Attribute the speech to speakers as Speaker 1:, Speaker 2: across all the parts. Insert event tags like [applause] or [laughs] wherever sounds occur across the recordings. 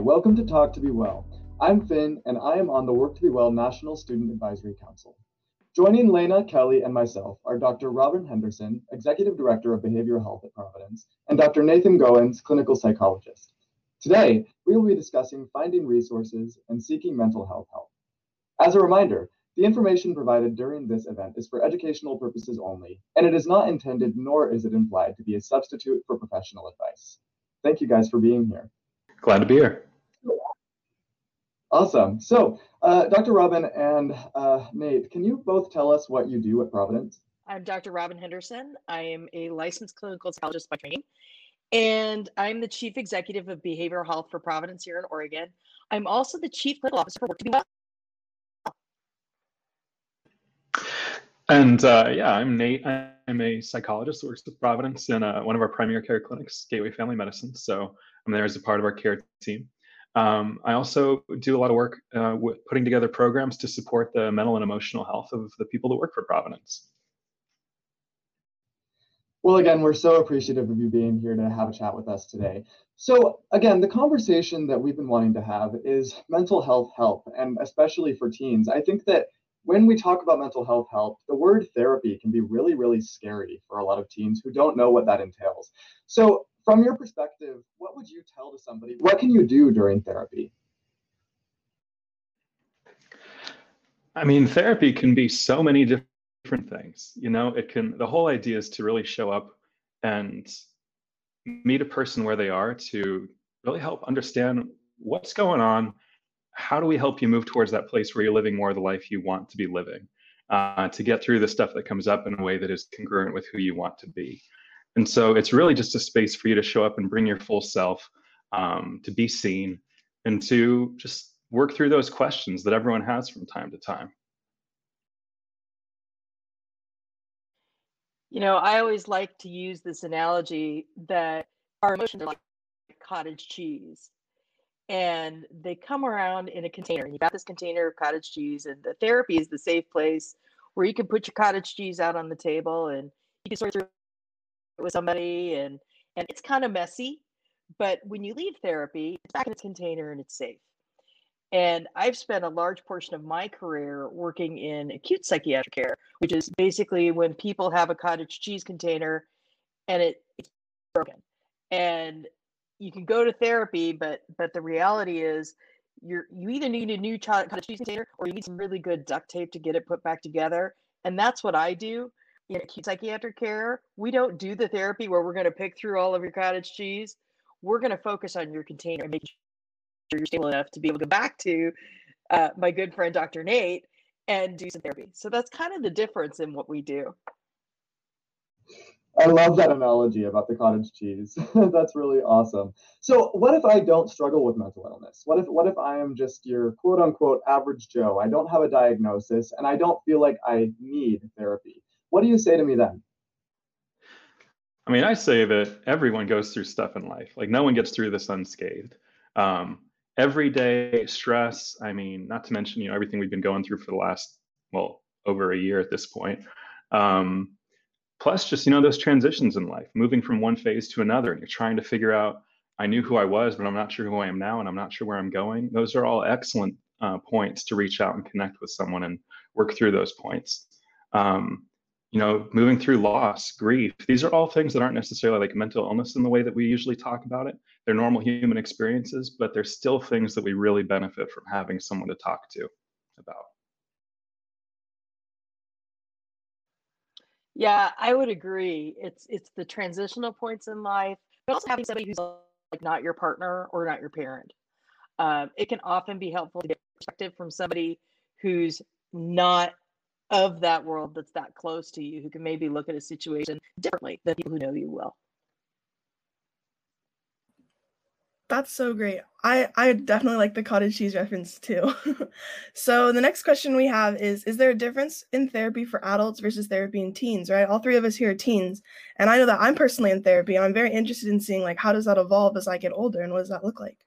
Speaker 1: Welcome to Talk to Be Well. I'm Finn, and I am on the Work to Be Well National Student Advisory Council. Joining Lena, Kelly, and myself are Dr. Robin Henderson, Executive Director of Behavioral Health at Providence, and Dr. Nathan Goins, Clinical Psychologist. Today, we will be discussing finding resources and seeking mental health help. As a reminder, the information provided during this event is for educational purposes only, and it is not intended nor is it implied to be a substitute for professional advice. Thank you guys for being here.
Speaker 2: Glad to be here.
Speaker 1: Awesome. So, uh, Dr. Robin and uh, Nate, can you both tell us what you do at Providence?
Speaker 3: I'm Dr. Robin Henderson. I am a licensed clinical psychologist by training, and I'm the chief executive of behavioral health for Providence here in Oregon. I'm also the chief clinical officer for Work to Be Well.
Speaker 2: And uh, yeah, I'm Nate. I'm a psychologist who works with Providence in uh, one of our primary care clinics, Gateway Family Medicine. So I'm there as a part of our care team. Um, I also do a lot of work uh, with putting together programs to support the mental and emotional health of the people that work for Providence.
Speaker 1: Well, again, we're so appreciative of you being here to have a chat with us today. So, again, the conversation that we've been wanting to have is mental health help, and especially for teens. I think that when we talk about mental health help, the word therapy can be really, really scary for a lot of teens who don't know what that entails. So, from your perspective, what would you tell to somebody? What can you do during therapy?
Speaker 2: I mean, therapy can be so many different things. You know, it can, the whole idea is to really show up and meet a person where they are to really help understand what's going on how do we help you move towards that place where you're living more of the life you want to be living uh, to get through the stuff that comes up in a way that is congruent with who you want to be and so it's really just a space for you to show up and bring your full self um, to be seen and to just work through those questions that everyone has from time to time
Speaker 3: You know, I always like to use this analogy that our emotions are like cottage cheese and they come around in a container. And you've got this container of cottage cheese, and the therapy is the safe place where you can put your cottage cheese out on the table and you can sort through with somebody, and and it's kind of messy, but when you leave therapy, it's back in its container and it's safe. And I've spent a large portion of my career working in acute psychiatric care, which is basically when people have a cottage cheese container and it, it's broken. And you can go to therapy, but but the reality is you're you either need a new cottage cheese container or you need some really good duct tape to get it put back together. And that's what I do in acute psychiatric care. We don't do the therapy where we're going to pick through all of your cottage cheese. We're going to focus on your container and make sure you're stable enough to be able to go back to uh, my good friend Dr. Nate and do some therapy. So that's kind of the difference in what we do.
Speaker 1: I love that analogy about the cottage cheese. [laughs] That's really awesome. So, what if I don't struggle with mental illness? What if what if I am just your quote unquote average Joe? I don't have a diagnosis and I don't feel like I need therapy. What do you say to me then?
Speaker 2: I mean, I say that everyone goes through stuff in life. Like no one gets through this unscathed. Um, everyday stress. I mean, not to mention you know everything we've been going through for the last well over a year at this point. Um, plus just you know those transitions in life moving from one phase to another and you're trying to figure out i knew who i was but i'm not sure who i am now and i'm not sure where i'm going those are all excellent uh, points to reach out and connect with someone and work through those points um, you know moving through loss grief these are all things that aren't necessarily like mental illness in the way that we usually talk about it they're normal human experiences but they're still things that we really benefit from having someone to talk to about
Speaker 3: Yeah, I would agree. It's it's the transitional points in life, but also having somebody who's like not your partner or not your parent. Um, it can often be helpful to get perspective from somebody who's not of that world that's that close to you, who can maybe look at a situation differently than people who know you well.
Speaker 4: That's so great. I I definitely like the cottage cheese reference too. [laughs] so the next question we have is is there a difference in therapy for adults versus therapy in teens, right? All three of us here are teens, and I know that I'm personally in therapy and I'm very interested in seeing like how does that evolve as I get older and what does that look like?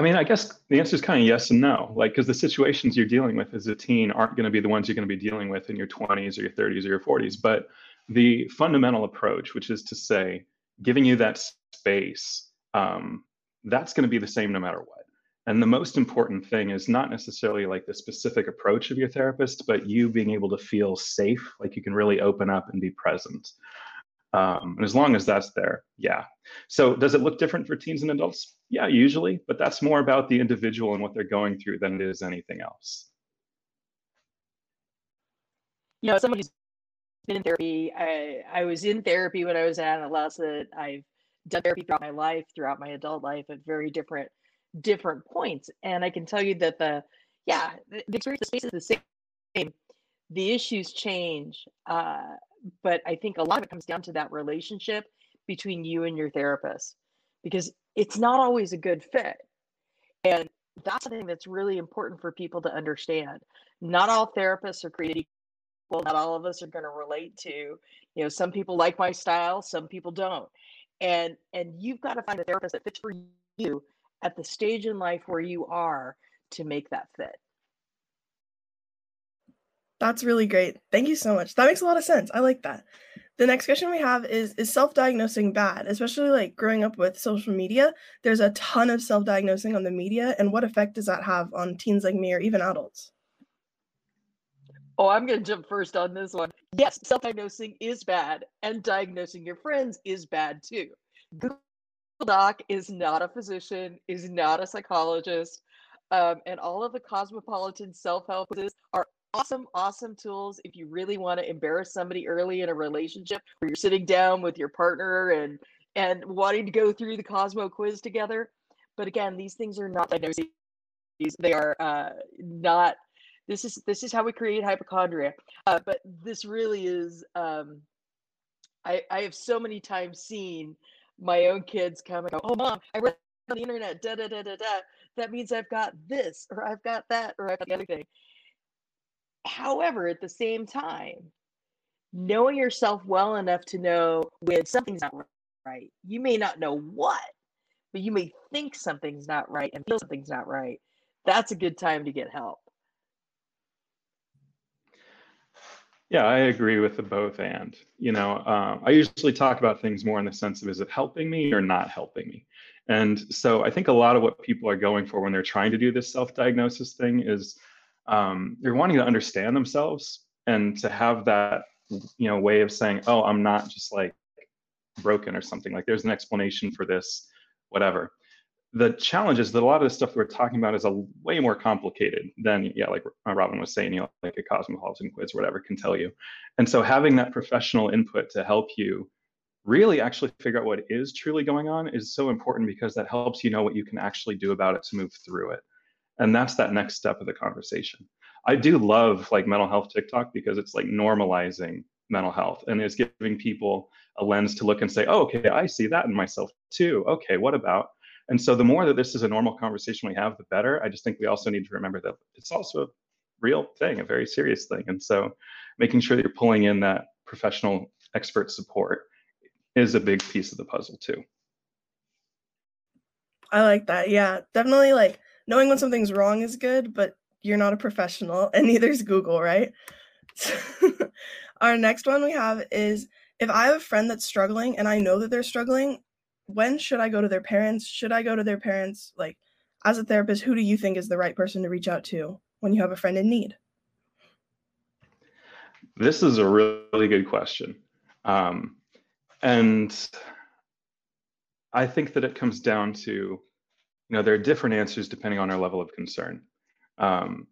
Speaker 2: I mean, I guess the answer is kind of yes and no. Like, because the situations you're dealing with as a teen aren't going to be the ones you're going to be dealing with in your 20s or your 30s or your 40s. But the fundamental approach, which is to say, giving you that space um, that's going to be the same no matter what. And the most important thing is not necessarily like the specific approach of your therapist, but you being able to feel safe, like you can really open up and be present. Um, and as long as that's there, yeah. So does it look different for teens and adults? Yeah, usually, but that's more about the individual and what they're going through than it is anything else.
Speaker 3: You know, someone who's been in therapy, I, I was in therapy when I was an adolescent. I've done therapy throughout my life, throughout my adult life at very different different points. And I can tell you that the yeah, the, the experience, the space is the same. The issues change. Uh, but I think a lot of it comes down to that relationship between you and your therapist because it's not always a good fit. And that's something that's really important for people to understand. Not all therapists are created equal. Not all of us are going to relate to, you know, some people like my style, some people don't. And and you've got to find a therapist that fits for you at the stage in life where you are to make that fit.
Speaker 4: That's really great. Thank you so much. That makes a lot of sense. I like that. The next question we have is Is self diagnosing bad? Especially like growing up with social media, there's a ton of self diagnosing on the media. And what effect does that have on teens like me or even adults?
Speaker 3: Oh, I'm going to jump first on this one. Yes, self diagnosing is bad, and diagnosing your friends is bad too. Google Doc is not a physician, is not a psychologist. Um, and all of the cosmopolitan self help are awesome, awesome tools if you really want to embarrass somebody early in a relationship where you're sitting down with your partner and and wanting to go through the Cosmo quiz together. But again, these things are not diagnoses. They are uh, not. This is this is how we create hypochondria. Uh, but this really is. Um, I I have so many times seen my own kids come and go, "Oh, mom, I read on the internet, da da da da da. That means I've got this, or I've got that, or I've got the other thing." However, at the same time, knowing yourself well enough to know when something's not right, you may not know what, but you may think something's not right and feel something's not right. That's a good time to get help.
Speaker 2: Yeah, I agree with the both and. You know, um, I usually talk about things more in the sense of is it helping me or not helping me? And so I think a lot of what people are going for when they're trying to do this self diagnosis thing is um, they're wanting to understand themselves and to have that you know way of saying oh i'm not just like broken or something. Like there's an explanation for this whatever. The challenge is that a lot of the stuff we're talking about is a way more complicated than yeah like robin was saying you know like a cosmopolitan quiz or whatever can tell you. And so having that professional input to help you really actually figure out what is truly going on is so important because that helps you know what you can actually do about it to move through it and that's that next step of the conversation. I do love like mental health tiktok because it's like normalizing mental health and it's giving people a lens to look and say oh okay i see that in myself too. Okay what about? And so the more that this is a normal conversation we have the better. I just think we also need to remember that it's also a real thing a very serious thing. And so making sure that you're pulling in that professional expert support is a big piece of the puzzle too.
Speaker 4: I like that. Yeah definitely like knowing when something's wrong is good, but you're not a professional, and neither is Google, right? [laughs] Our next one we have is if I have a friend that's struggling and I know that they're struggling, when should I go to their parents? Should I go to their parents? Like, as a therapist, who do you think is the right person to reach out to when you have a friend in need?
Speaker 2: This is a really good question. Um, and I think that it comes down to you know, there are different answers depending on our level of concern. Um,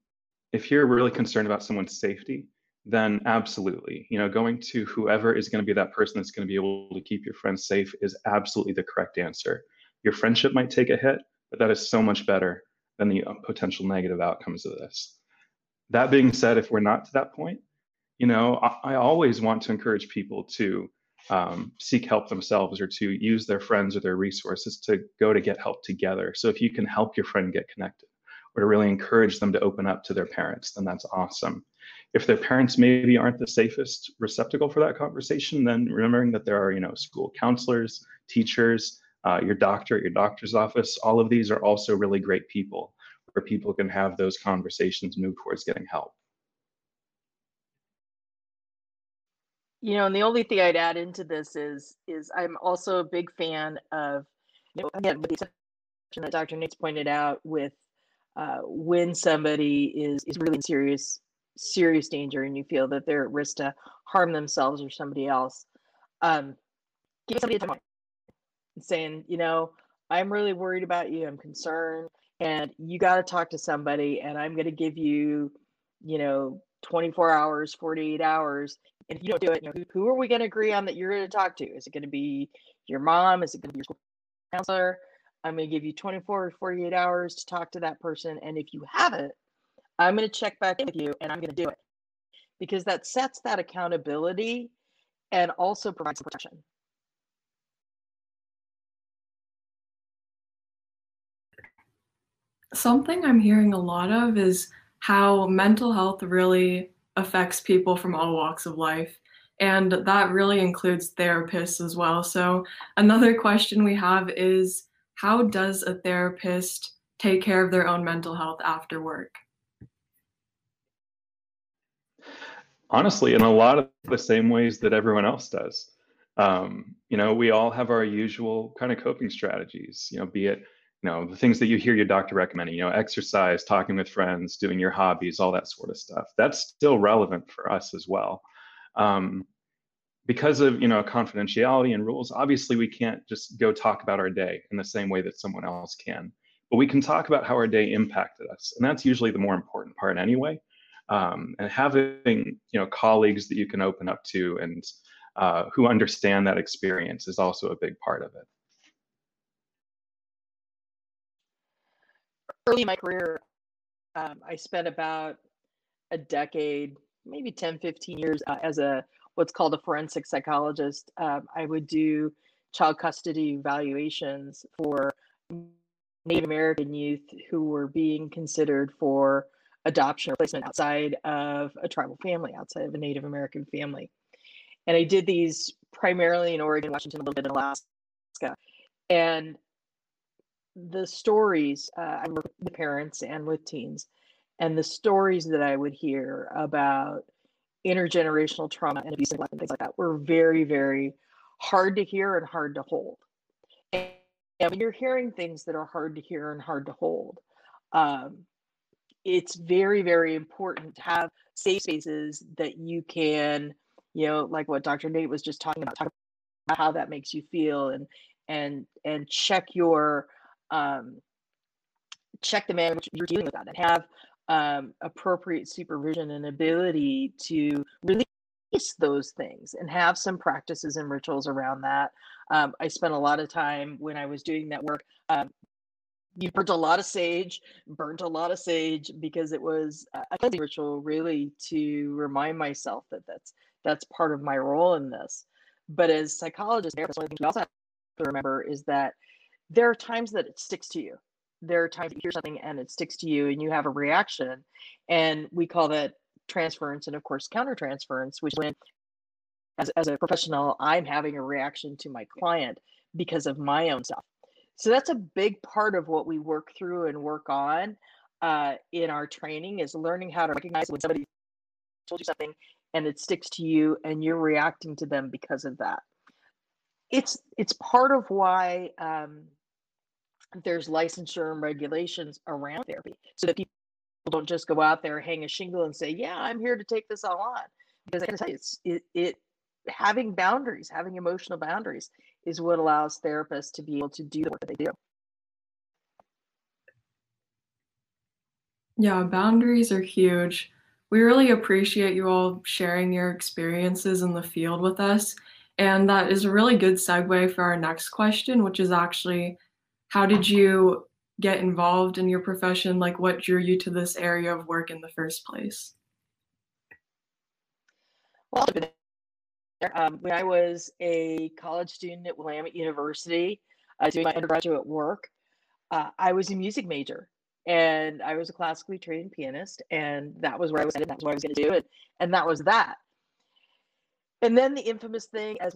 Speaker 2: if you're really concerned about someone's safety, then absolutely, you know, going to whoever is going to be that person that's going to be able to keep your friends safe is absolutely the correct answer. Your friendship might take a hit, but that is so much better than the uh, potential negative outcomes of this. That being said, if we're not to that point, you know, I, I always want to encourage people to um, seek help themselves or to use their friends or their resources to go to get help together. So if you can help your friend get connected or to really encourage them to open up to their parents, then that's awesome. If their parents maybe aren't the safest receptacle for that conversation, then remembering that there are, you know, school counselors, teachers, uh, your doctor at your doctor's office, all of these are also really great people where people can have those conversations move towards getting help.
Speaker 3: You know, and the only thing I'd add into this is is I'm also a big fan of you know, again, with the exception that Dr. Nates pointed out, with uh, when somebody is is really in serious serious danger and you feel that they're at risk to harm themselves or somebody else, um, give somebody a time saying, you know, I'm really worried about you. I'm concerned, and you got to talk to somebody. And I'm going to give you, you know, 24 hours, 48 hours. If you don't do it, you know, who, who are we going to agree on that you're going to talk to? Is it going to be your mom? Is it going to be your school counselor? I'm going to give you 24 or 48 hours to talk to that person. And if you haven't, I'm going to check back with you and I'm going to do it because that sets that accountability and also provides protection.
Speaker 5: Something I'm hearing a lot of is how mental health really affects people from all walks of life. And that really includes therapists as well. So, another question we have is how does a therapist take care of their own mental health after work?
Speaker 2: Honestly, in a lot of the same ways that everyone else does. Um, you know, we all have our usual kind of coping strategies, you know, be it you know the things that you hear your doctor recommending you know exercise talking with friends doing your hobbies all that sort of stuff. That's still relevant for us as well. Um, because of you know confidentiality and rules obviously we can't just go talk about our day in the same way that someone else can. But we can talk about how our day impacted us and that's usually the more important part anyway. Um, and having you know colleagues that you can open up to and uh, who understand that experience is also a big part of it
Speaker 3: early in my career, um, I spent about a decade, maybe 10, 15 years uh, as a what's called a forensic psychologist. Um, I would do child custody evaluations for Native American youth who were being considered for adoption or placement outside of a tribal family, outside of a Native American family. And I did these primarily in Oregon, Washington, a little bit in Alaska. And the stories uh, I work with parents and with teens, and the stories that I would hear about intergenerational trauma and abuse and things like that were very, very hard to hear and hard to hold. And when you're hearing things that are hard to hear and hard to hold, um, it's very, very important to have safe spaces that you can, you know, like what Dr. Nate was just talking about, talk about how that makes you feel and and and check your um, check the in which you're dealing with that and have um, appropriate supervision and ability to release those things and have some practices and rituals around that. Um, I spent a lot of time when I was doing that work. Um, you burnt a lot of sage, burnt a lot of sage because it was a cleansing ritual, really, to remind myself that that's that's part of my role in this. But as psychologists, one of the things we also have to remember is that there are times that it sticks to you. There are times you hear something and it sticks to you and you have a reaction. And we call that transference and, of course, countertransference, which when, as, as a professional, I'm having a reaction to my client because of my own stuff. So that's a big part of what we work through and work on uh, in our training is learning how to recognize when somebody told you something and it sticks to you and you're reacting to them because of that. It's it's part of why um, there's licensure and regulations around therapy so that people don't just go out there, hang a shingle, and say, "Yeah, I'm here to take this all on." Because I tell you, it's it, it having boundaries, having emotional boundaries, is what allows therapists to be able to do the work that they do.
Speaker 5: Yeah, boundaries are huge. We really appreciate you all sharing your experiences in the field with us. And that is a really good segue for our next question, which is actually how did you get involved in your profession? Like, what drew you to this area of work in the first place?
Speaker 3: Well, um, when I was a college student at Willamette University, uh, doing my undergraduate work, uh, I was a music major and I was a classically trained pianist, and that was where I was headed. That's what I was going to do, and and that was that. And then the infamous thing, as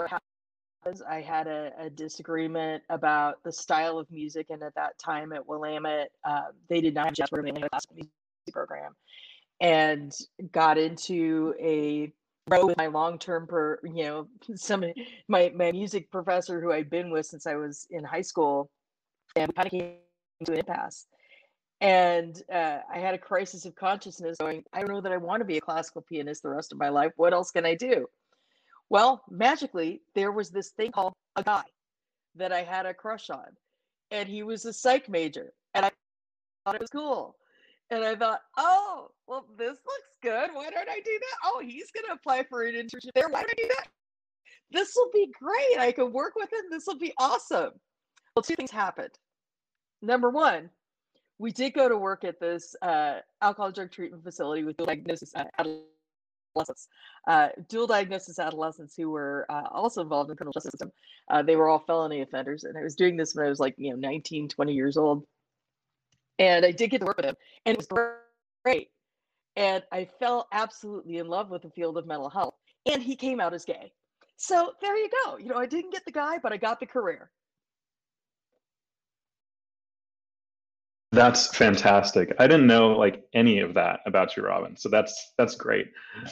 Speaker 3: I had a, a, disagreement about the style of music, and at that time at Willamette, uh, they did not have jazz a classical music program, and got into a row with my long-term, per, you know, some my my music professor who I'd been with since I was in high school, and kind of came to an impasse. And uh, I had a crisis of consciousness going, I don't know that I want to be a classical pianist the rest of my life. What else can I do? Well, magically, there was this thing called a guy that I had a crush on. And he was a psych major. And I thought it was cool. And I thought, oh, well, this looks good. Why don't I do that? Oh, he's going to apply for an internship there. Why don't I do that? This will be great. I can work with him. This will be awesome. Well, two things happened. Number one, we did go to work at this uh, alcohol drug treatment facility with dual diagnosis uh, adolescents, uh, dual diagnosis adolescents who were uh, also involved in the criminal justice system. Uh, they were all felony offenders, and I was doing this when I was like, you know, 19, 20 years old. And I did get to work with him, and it was great. And I fell absolutely in love with the field of mental health. And he came out as gay. So there you go. You know, I didn't get the guy, but I got the career.
Speaker 2: That's fantastic. I didn't know like any of that about you, Robin. So that's that's great.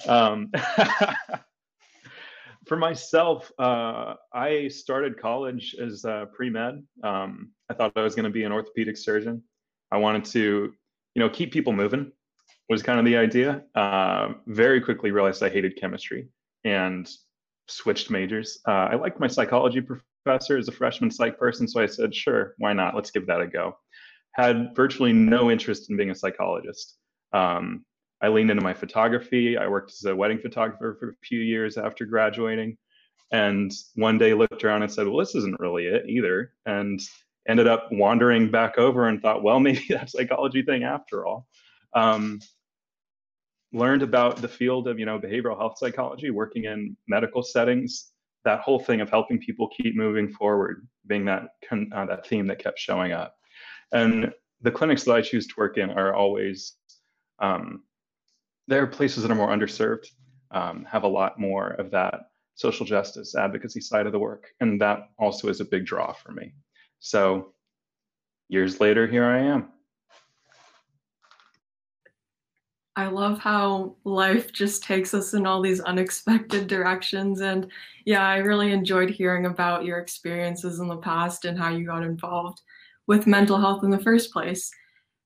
Speaker 2: Um, [laughs] for myself, uh, I started college as pre med. Um, I thought I was going to be an orthopedic surgeon. I wanted to, you know, keep people moving. Was kind of the idea. Uh, very quickly realized I hated chemistry and switched majors. Uh, I liked my psychology professor as a freshman psych person, so I said, sure, why not? Let's give that a go had virtually no interest in being a psychologist. Um, I leaned into my photography. I worked as a wedding photographer for a few years after graduating. And one day looked around and said, well, this isn't really it either. And ended up wandering back over and thought, well, [laughs] maybe that psychology thing after all. Um, learned about the field of, you know, behavioral health psychology, working in medical settings, that whole thing of helping people keep moving forward, being that, uh, that theme that kept showing up. And the clinics that I choose to work in are always, um, they're places that are more underserved, um, have a lot more of that social justice advocacy side of the work. And that also is a big draw for me. So years later, here I am.
Speaker 5: I love how life just takes us in all these unexpected directions. And yeah, I really enjoyed hearing about your experiences in the past and how you got involved with mental health in the first place.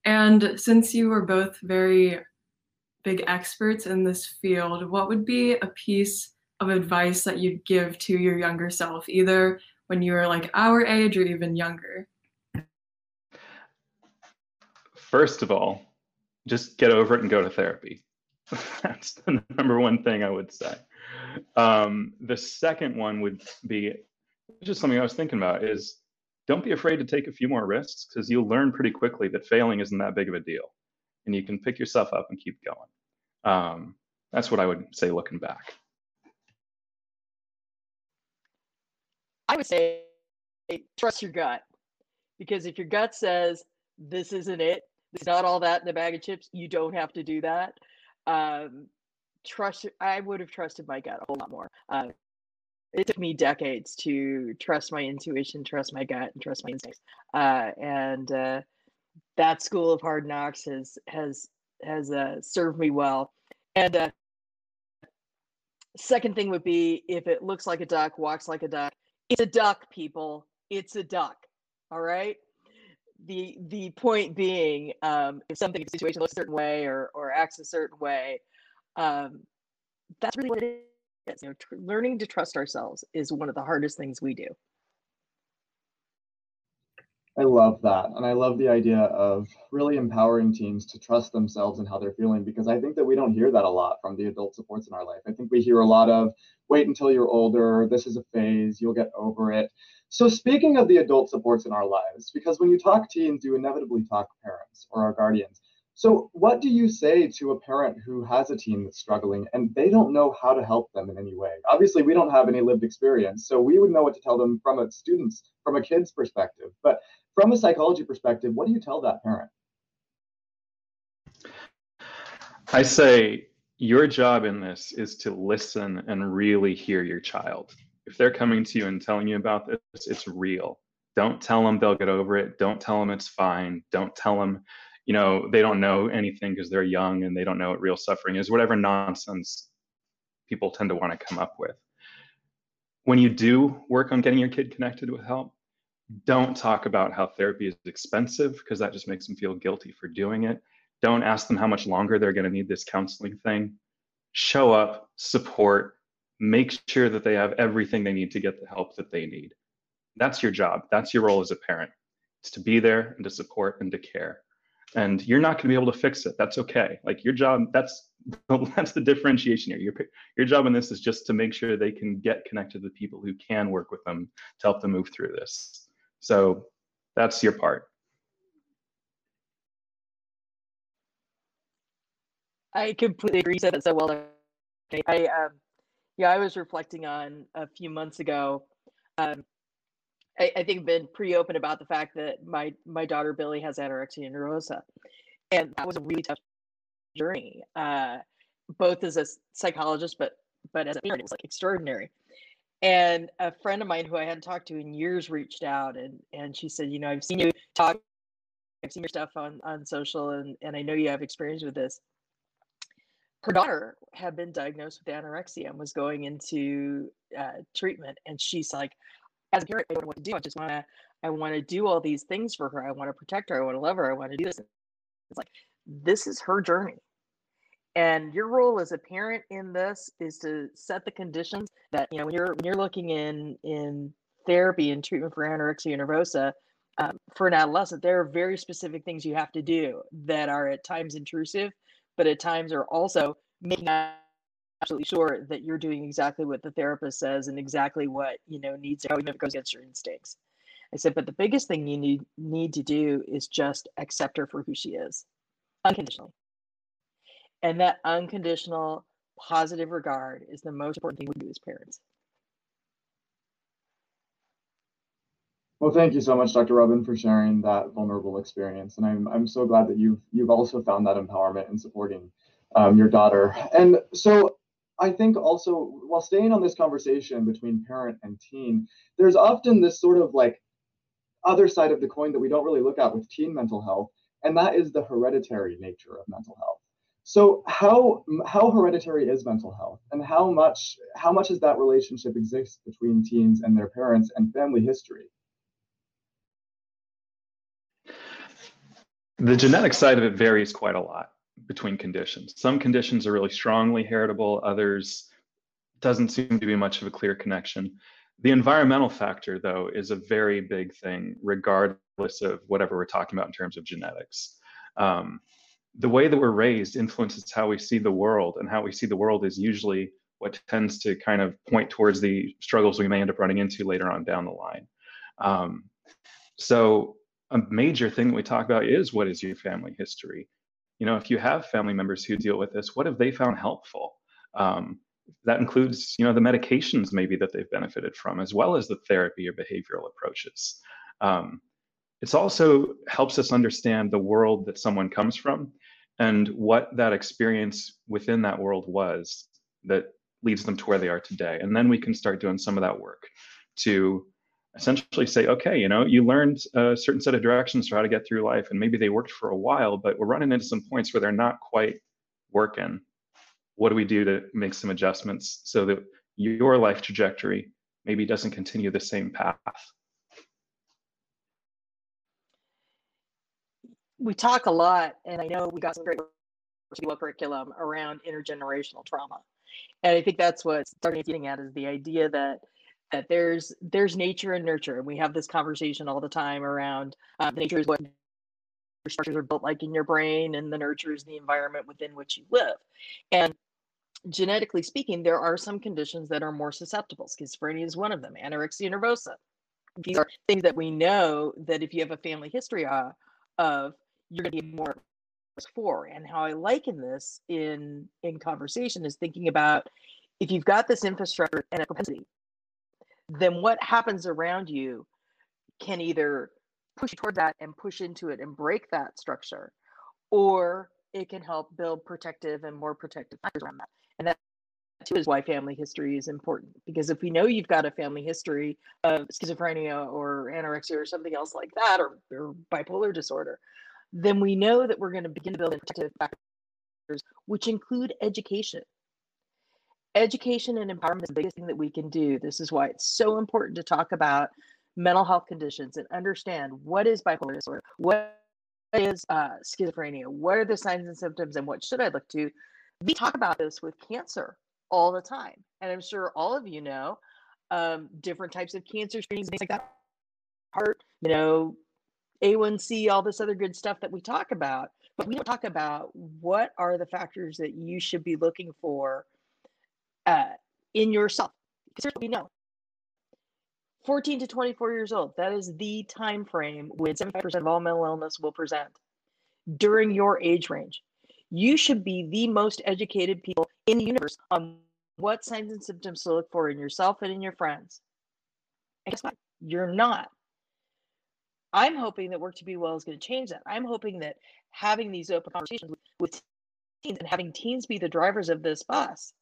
Speaker 5: And since you were both very big experts in this field, what would be a piece of advice that you'd give to your younger self, either when you were like our age or even younger?
Speaker 2: First of all, just get over it and go to therapy. [laughs] That's the number one thing I would say. Um, the second one would be just something I was thinking about is don't be afraid to take a few more risks because you'll learn pretty quickly that failing isn't that big of a deal and you can pick yourself up and keep going. Um, that's what I would say looking back.
Speaker 3: I would say trust your gut because if your gut says this isn't it, it's not all that in the bag of chips, you don't have to do that. Um, trust. I would have trusted my gut a whole lot more. Uh, it took me decades to trust my intuition, trust my gut, and trust my instincts. Uh, and uh, that school of hard knocks has has has uh, served me well. And uh, second thing would be if it looks like a duck, walks like a duck. It's a duck, people. It's a duck. All right. The the point being, um, if something if situation looks a certain way or or acts a certain way, um, that's really what it is you know, tr- learning to trust ourselves is one of the hardest things we do.
Speaker 1: I love that. And I love the idea of really empowering teens to trust themselves and how they're feeling because I think that we don't hear that a lot from the adult supports in our life. I think we hear a lot of wait until you're older, this is a phase, you'll get over it. So, speaking of the adult supports in our lives, because when you talk teens, you inevitably talk parents or our guardians. So, what do you say to a parent who has a teen that's struggling and they don't know how to help them in any way? Obviously, we don't have any lived experience, so we would know what to tell them from a student's, from a kid's perspective. But from a psychology perspective, what do you tell that parent?
Speaker 2: I say your job in this is to listen and really hear your child. If they're coming to you and telling you about this, it's real. Don't tell them they'll get over it. Don't tell them it's fine. Don't tell them you know they don't know anything because they're young and they don't know what real suffering is whatever nonsense people tend to want to come up with when you do work on getting your kid connected with help don't talk about how therapy is expensive because that just makes them feel guilty for doing it. Don't ask them how much longer they're going to need this counseling thing. Show up, support, make sure that they have everything they need to get the help that they need. That's your job. That's your role as a parent. It's to be there and to support and to care. And you're not going to be able to fix it. That's okay. Like your job, that's [laughs] that's the differentiation here. Your your job in this is just to make sure they can get connected to people who can work with them to help them move through this. So that's your part.
Speaker 3: I completely agree. Said it so well. I um, yeah, I was reflecting on a few months ago. Um, I, I think been pretty open about the fact that my my daughter Billy has anorexia nervosa, and that was a really tough journey. Uh, both as a psychologist, but but as a parent, it was like extraordinary. And a friend of mine who I hadn't talked to in years reached out and and she said, you know, I've seen you talk, I've seen your stuff on on social, and and I know you have experience with this. Her daughter had been diagnosed with anorexia and was going into uh, treatment, and she's like, as a parent, I don't know what to do. I just want to, I want to do all these things for her. I want to protect her. I want to love her. I want to do this. It's like, this is her journey. And your role as a parent in this is to set the conditions that, you know, when you're, when you're looking in, in therapy and treatment for anorexia nervosa, um, for an adolescent, there are very specific things you have to do that are at times intrusive, but at times are also making absolutely sure that you're doing exactly what the therapist says and exactly what you know needs to go even if it goes against your instincts i said but the biggest thing you need need to do is just accept her for who she is unconditionally and that unconditional positive regard is the most important thing we do as parents
Speaker 1: Well, thank you so much, Dr. Robin, for sharing that vulnerable experience, and I'm I'm so glad that you've you've also found that empowerment in supporting um, your daughter. And so, I think also while staying on this conversation between parent and teen, there's often this sort of like other side of the coin that we don't really look at with teen mental health, and that is the hereditary nature of mental health. So how how hereditary is mental health, and how much how much does that relationship exist between teens and their parents and family history?
Speaker 2: The genetic side of it varies quite a lot between conditions. Some conditions are really strongly heritable, others doesn't seem to be much of a clear connection. The environmental factor, though, is a very big thing, regardless of whatever we're talking about in terms of genetics. Um, the way that we're raised influences how we see the world, and how we see the world is usually what tends to kind of point towards the struggles we may end up running into later on down the line. Um, so, a major thing that we talk about is what is your family history? You know if you have family members who deal with this what have they found helpful? Um, that includes you know the medications maybe that they've benefited from as well as the therapy or behavioral approaches. Um, it also helps us understand the world that someone comes from and what that experience within that world was that leads them to where they are today. And then we can start doing some of that work to essentially say, okay, you know, you learned a certain set of directions for how to get through life, and maybe they worked for a while, but we're running into some points where they're not quite working. What do we do to make some adjustments so that your life trajectory maybe doesn't continue the same path?
Speaker 3: We talk a lot, and I know we got some great curriculum around intergenerational trauma. And I think that's what starting getting at is the idea that that there's there's nature and nurture and we have this conversation all the time around um, nature is what structures are built like in your brain and the nurture is the environment within which you live. And genetically speaking there are some conditions that are more susceptible. Schizophrenia is one of them anorexia nervosa. These are things that we know that if you have a family history uh, of you're going to be more for. And how i liken this in in conversation is thinking about if you've got this infrastructure and a propensity then what happens around you can either push toward that and push into it and break that structure, or it can help build protective and more protective factors around that. And that too is why family history is important because if we know you've got a family history of schizophrenia or anorexia or something else like that or, or bipolar disorder then we know that we're going to begin to build protective factors which include education education and empowerment is the biggest thing that we can do. This is why it's so important to talk about mental health conditions and understand what is bipolar disorder, what is uh, schizophrenia, what are the signs and symptoms, and what should I look to? We talk about this with cancer all the time. And I'm sure all of you know um, different types of cancer screenings, things like that. Heart, you know, A1C, all this other good stuff that we talk about. But we don't talk about what are the factors that you should be looking for uh, in yourself. Because here's what we know 14 to 24 years old, that is the time frame when 75% of all mental illness will present during your age range. You should be the most educated people in the universe on what signs and symptoms to look for in yourself and in your friends. And guess what? You're not. I'm hoping that Work to Be Well is going to change that. I'm hoping that having these open conversations with, with teens and having teens be the drivers of this bus.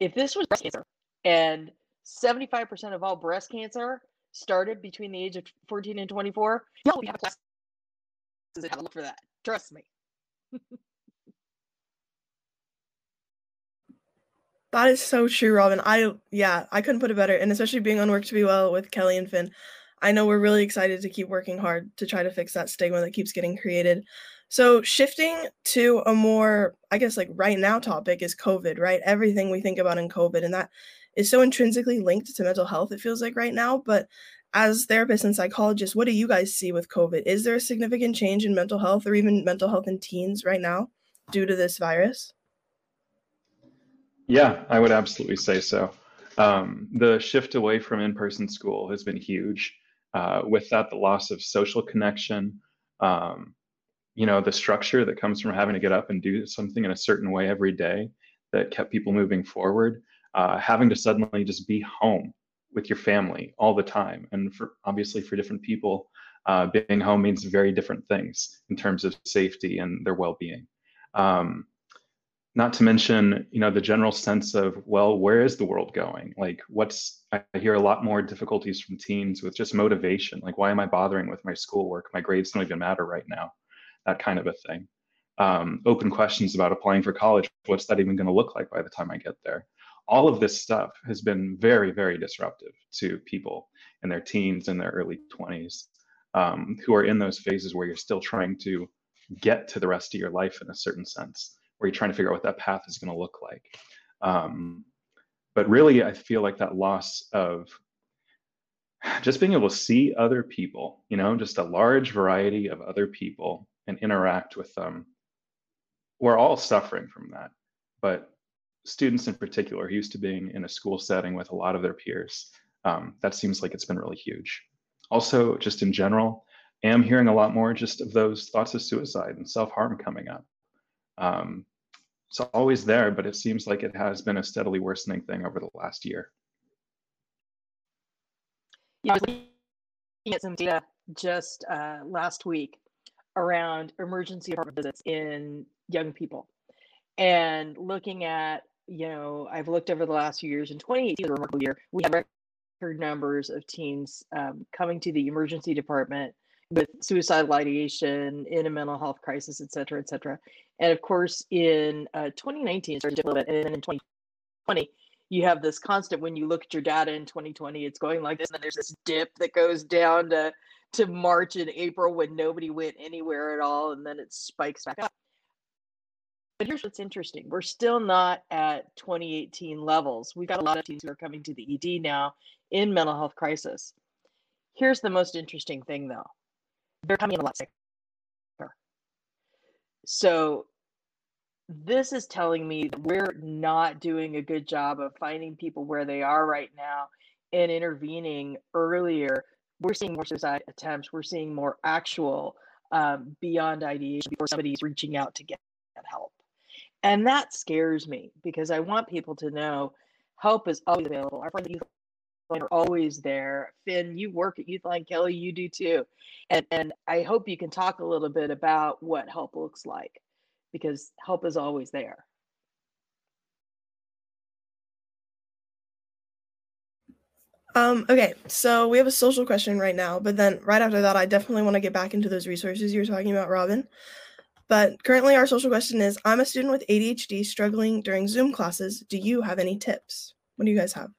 Speaker 3: If this was breast cancer and 75% of all breast cancer started between the age of 14 and 24, no, we have a class to look for that. Trust me. [laughs]
Speaker 4: That is so true, Robin. I yeah, I couldn't put it better. And especially being on Work to Be Well with Kelly and Finn, I know we're really excited to keep working hard to try to fix that stigma that keeps getting created. So shifting to a more, I guess, like right now topic is COVID, right? Everything we think about in COVID, and that is so intrinsically linked to mental health. It feels like right now, but as therapists and psychologists, what do you guys see with COVID? Is there a significant change in mental health or even mental health in teens right now due to this virus?
Speaker 2: Yeah, I would absolutely say so. Um, the shift away from in person school has been huge. Uh, with that, the loss of social connection, um, you know, the structure that comes from having to get up and do something in a certain way every day that kept people moving forward, uh, having to suddenly just be home with your family all the time. And for obviously for different people, uh, being home means very different things in terms of safety and their well being. Um, not to mention you know the general sense of well where is the world going like what's i hear a lot more difficulties from teens with just motivation like why am i bothering with my schoolwork my grades don't even matter right now that kind of a thing um, open questions about applying for college what's that even going to look like by the time i get there all of this stuff has been very very disruptive to people in their teens and their early 20s um, who are in those phases where you're still trying to get to the rest of your life in a certain sense where you're trying to figure out what that path is going to look like. Um, but really, I feel like that loss of just being able to see other people, you know, just a large variety of other people and interact with them. We're all suffering from that, but students in particular, used to being in a school setting with a lot of their peers, um, that seems like it's been really huge. Also, just in general, I am hearing a lot more just of those thoughts of suicide and self harm coming up. Um, it's always there, but it seems like it has been a steadily worsening thing over the last year.
Speaker 3: Yeah, I was looking at some data just uh, last week around emergency department visits in young people and looking at, you know, I've looked over the last few years. In 2018 was a remarkable year. We had record numbers of teens um, coming to the emergency department with suicidal ideation in a mental health crisis, et cetera, et cetera. And of course, in uh, 2019, it started to a little bit, and then in 2020, you have this constant when you look at your data in 2020, it's going like this, and then there's this dip that goes down to to March and April when nobody went anywhere at all, and then it spikes back up. But here's what's interesting: we're still not at 2018 levels. We've got a lot of teens who are coming to the ED now in mental health crisis. Here's the most interesting thing, though they're coming in a lot sicker. So this is telling me that we're not doing a good job of finding people where they are right now and intervening earlier. We're seeing more suicide attempts. We're seeing more actual um, beyond ideation before somebody's reaching out to get help. And that scares me because I want people to know help is always available. Our friends at Youth are always there. Finn, you work at Youthline. Kelly, you do too. And, and I hope you can talk a little bit about what help looks like because help is always there.
Speaker 4: Um, okay, so we have a social question right now, but then right after that, I definitely want to get back into those resources you were talking about, Robin. But currently, our social question is I'm a student with ADHD struggling during Zoom classes. Do you have any tips? What do you guys have?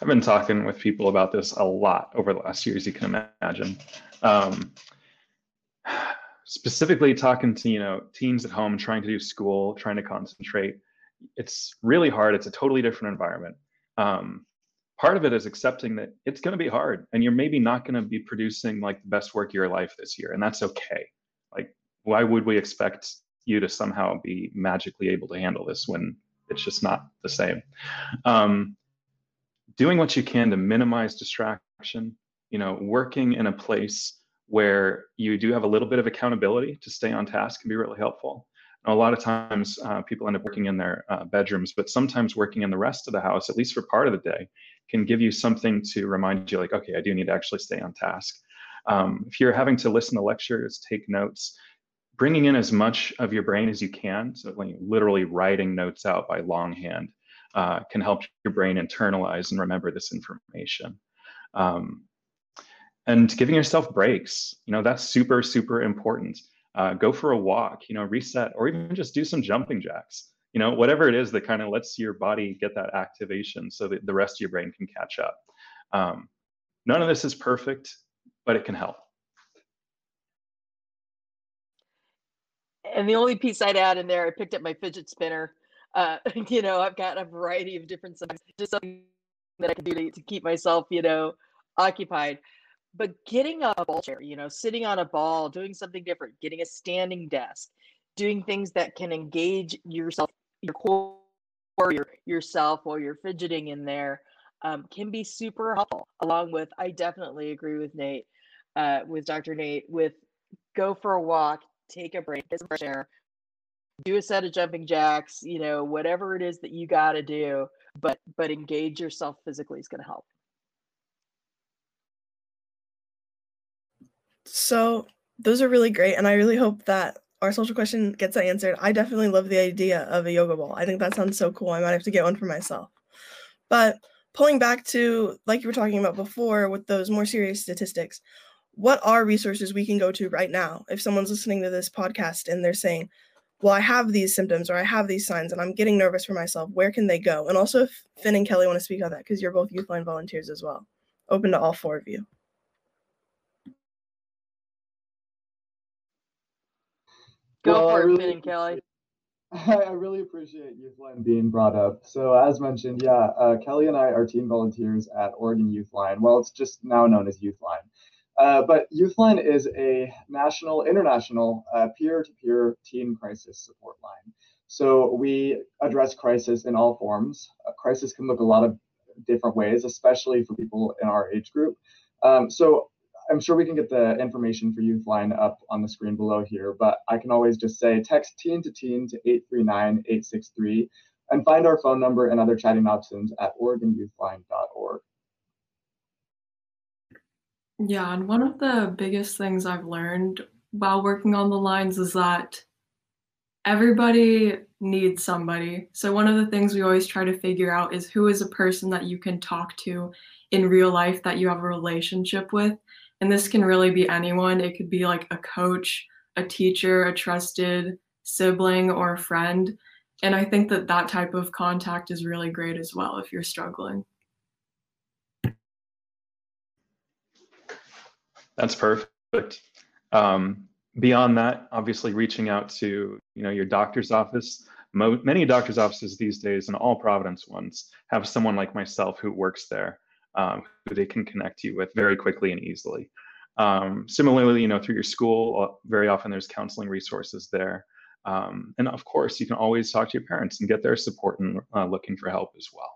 Speaker 2: I've been talking with people about this a lot over the last years, you can imagine. Um, specifically talking to you know teens at home trying to do school, trying to concentrate. It's really hard. It's a totally different environment. Um, part of it is accepting that it's going to be hard, and you're maybe not going to be producing like the best work of your life this year, and that's okay. Like, why would we expect you to somehow be magically able to handle this when it's just not the same? Um, doing what you can to minimize distraction, you know, working in a place where you do have a little bit of accountability to stay on task can be really helpful. A lot of times uh, people end up working in their uh, bedrooms, but sometimes working in the rest of the house, at least for part of the day, can give you something to remind you like, okay, I do need to actually stay on task. Um, if you're having to listen to lectures, take notes, bringing in as much of your brain as you can, so literally writing notes out by longhand, uh, can help your brain internalize and remember this information. Um, and giving yourself breaks, you know, that's super, super important. Uh, go for a walk, you know, reset, or even just do some jumping jacks. You know, whatever it is that kind of lets your body get that activation so that the rest of your brain can catch up. Um, none of this is perfect, but it can help.
Speaker 3: And the only piece I'd add in there, I picked up my fidget spinner uh, [laughs] you know, I've got a variety of different sizes, just something that I can do to, to keep myself, you know, occupied. But getting a ball chair, you know, sitting on a ball, doing something different, getting a standing desk, doing things that can engage yourself, your core, your, yourself while you're fidgeting in there um, can be super helpful. Along with, I definitely agree with Nate, uh, with Dr. Nate, with go for a walk, take a break, get some fresh air, do a set of jumping jacks, you know, whatever it is that you got to do, but but engage yourself physically is going to help.
Speaker 4: So those are really great, and I really hope that our social question gets answered. I definitely love the idea of a yoga ball. I think that sounds so cool. I might have to get one for myself. But pulling back to like you were talking about before with those more serious statistics, what are resources we can go to right now if someone's listening to this podcast and they're saying, well, I have these symptoms or I have these signs and I'm getting nervous for myself, where can they go? And also, if Finn and Kelly want to speak on that, because you're both Youthline volunteers as well. Open to all four of you.
Speaker 3: Go well, for it, really Finn and Kelly. [laughs]
Speaker 1: I really appreciate Youthline being brought up. So, as mentioned, yeah, uh, Kelly and I are team volunteers at Oregon Youthline. Well, it's just now known as Youthline. Uh, but Youthline is a national, international uh, peer-to-peer teen crisis support line. So we address crisis in all forms. A crisis can look a lot of different ways, especially for people in our age group. Um, so I'm sure we can get the information for Youthline up on the screen below here, but I can always just say text teen to teen to 839 863 and find our phone number and other chatting options at oregonyouthline.org.
Speaker 5: Yeah, and one of the biggest things I've learned while working on the lines is that everybody needs somebody. So, one of the things we always try to figure out is who is a person that you can talk to in real life that you have a relationship with. And this can really be anyone. It could be like a coach, a teacher, a trusted sibling, or a friend. And I think that that type of contact is really great as well if you're struggling.
Speaker 2: That's perfect. Um, beyond that, obviously reaching out to you know your doctor's office. Mo- many doctor's offices these days, and all Providence ones, have someone like myself who works there, um, who they can connect you with very quickly and easily. Um, similarly, you know, through your school, uh, very often there's counseling resources there. Um, and of course, you can always talk to your parents and get their support and uh, looking for help as well.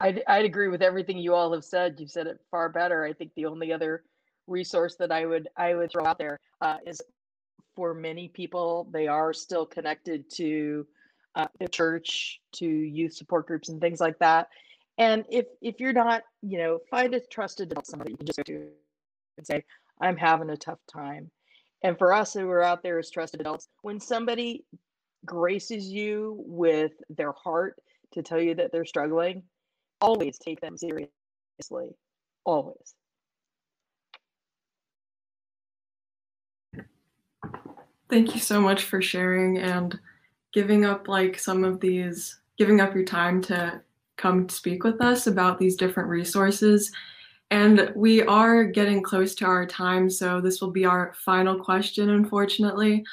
Speaker 3: I'd, I'd agree with everything you all have said. You've said it far better. I think the only other resource that I would I would throw out there uh, is for many people they are still connected to uh, the church, to youth support groups and things like that. And if if you're not, you know, find a trusted adult, somebody you can just go to and say, "I'm having a tough time." And for us who are out there as trusted adults, when somebody graces you with their heart to tell you that they're struggling, always take them seriously. Always.
Speaker 5: Thank you so much for sharing and giving up like some of these, giving up your time to come speak with us about these different resources. And we are getting close to our time, so this will be our final question, unfortunately.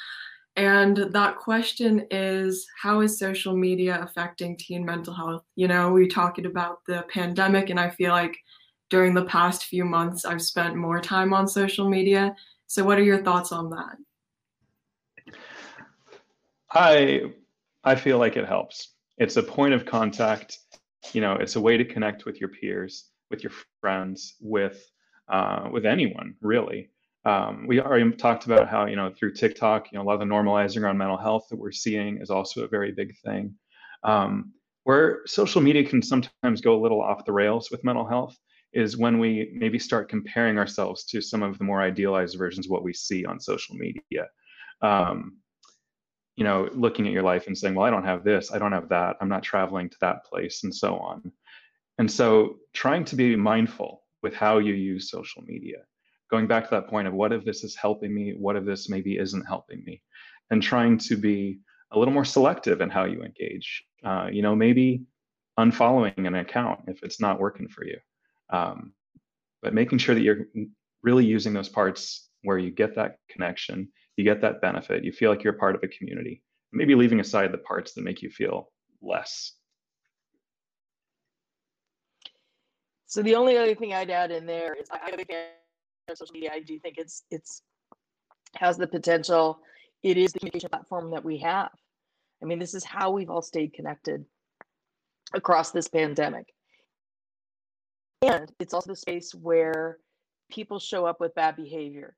Speaker 5: And that question is How is social media affecting teen mental health? You know, we talked about the pandemic, and I feel like during the past few months, I've spent more time on social media. So, what are your thoughts on that?
Speaker 2: I I feel like it helps. It's a point of contact. You know, it's a way to connect with your peers, with your friends, with uh, with anyone really. Um, we already talked about how you know through TikTok, you know, a lot of the normalizing around mental health that we're seeing is also a very big thing. Um, where social media can sometimes go a little off the rails with mental health is when we maybe start comparing ourselves to some of the more idealized versions of what we see on social media. Um, you know, looking at your life and saying, well, I don't have this, I don't have that, I'm not traveling to that place, and so on. And so trying to be mindful with how you use social media, going back to that point of what if this is helping me, what if this maybe isn't helping me, and trying to be a little more selective in how you engage. Uh, you know, maybe unfollowing an account if it's not working for you. Um, but making sure that you're really using those parts where you get that connection you get that benefit. You feel like you're part of a community. Maybe leaving aside the parts that make you feel less.
Speaker 3: So the only other thing I'd add in there is of social media. I do think it's it's has the potential. It is the communication platform that we have. I mean, this is how we've all stayed connected across this pandemic. And it's also the space where people show up with bad behavior.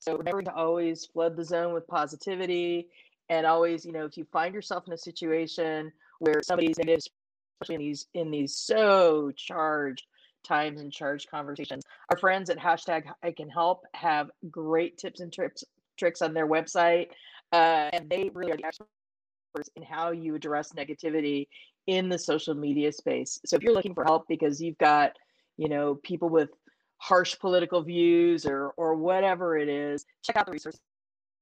Speaker 3: So remember to always flood the zone with positivity and always, you know, if you find yourself in a situation where somebody's negative, especially in these in these so charged times and charged conversations, our friends at hashtag I can help have great tips and trips tricks on their website. Uh, and they really are the experts in how you address negativity in the social media space. So if you're looking for help because you've got, you know, people with harsh political views or or whatever it is, check out the resources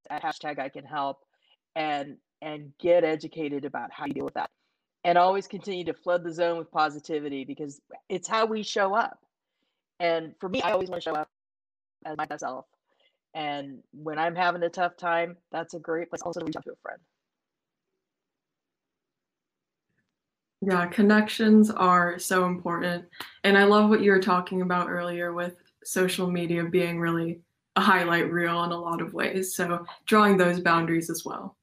Speaker 3: at hashtag I can help and and get educated about how you deal with that. And always continue to flood the zone with positivity because it's how we show up. And for me, I always want to show up as myself. And when I'm having a tough time, that's a great place also to reach out to a friend.
Speaker 5: Yeah, connections are so important. And I love what you were talking about earlier with social media being really a highlight reel in a lot of ways. So drawing those boundaries as well.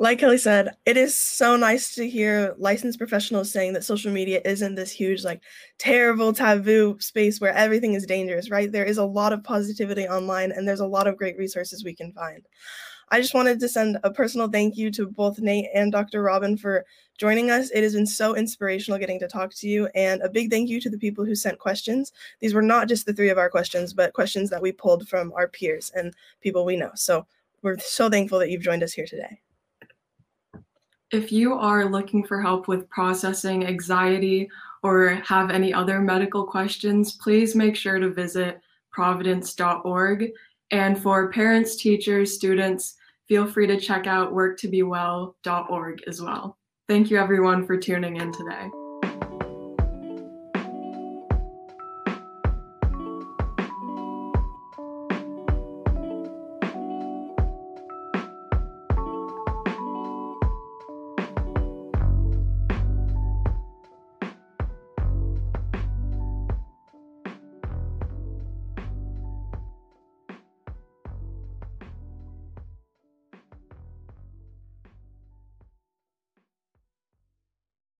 Speaker 4: Like Kelly said, it is so nice to hear licensed professionals saying that social media isn't this huge, like terrible taboo space where everything is dangerous, right? There is a lot of positivity online and there's a lot of great resources we can find. I just wanted to send a personal thank you to both Nate and Dr. Robin for joining us. It has been so inspirational getting to talk to you, and a big thank you to the people who sent questions. These were not just the three of our questions, but questions that we pulled from our peers and people we know. So we're so thankful that you've joined us here today.
Speaker 5: If you are looking for help with processing anxiety or have any other medical questions, please make sure to visit providence.org. And for parents, teachers, students, feel free to check out worktobewell.org as well. Thank you everyone for tuning in today.